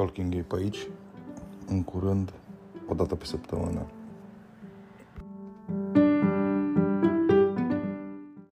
Talking Gay pe aici, în curând, o dată pe săptămână.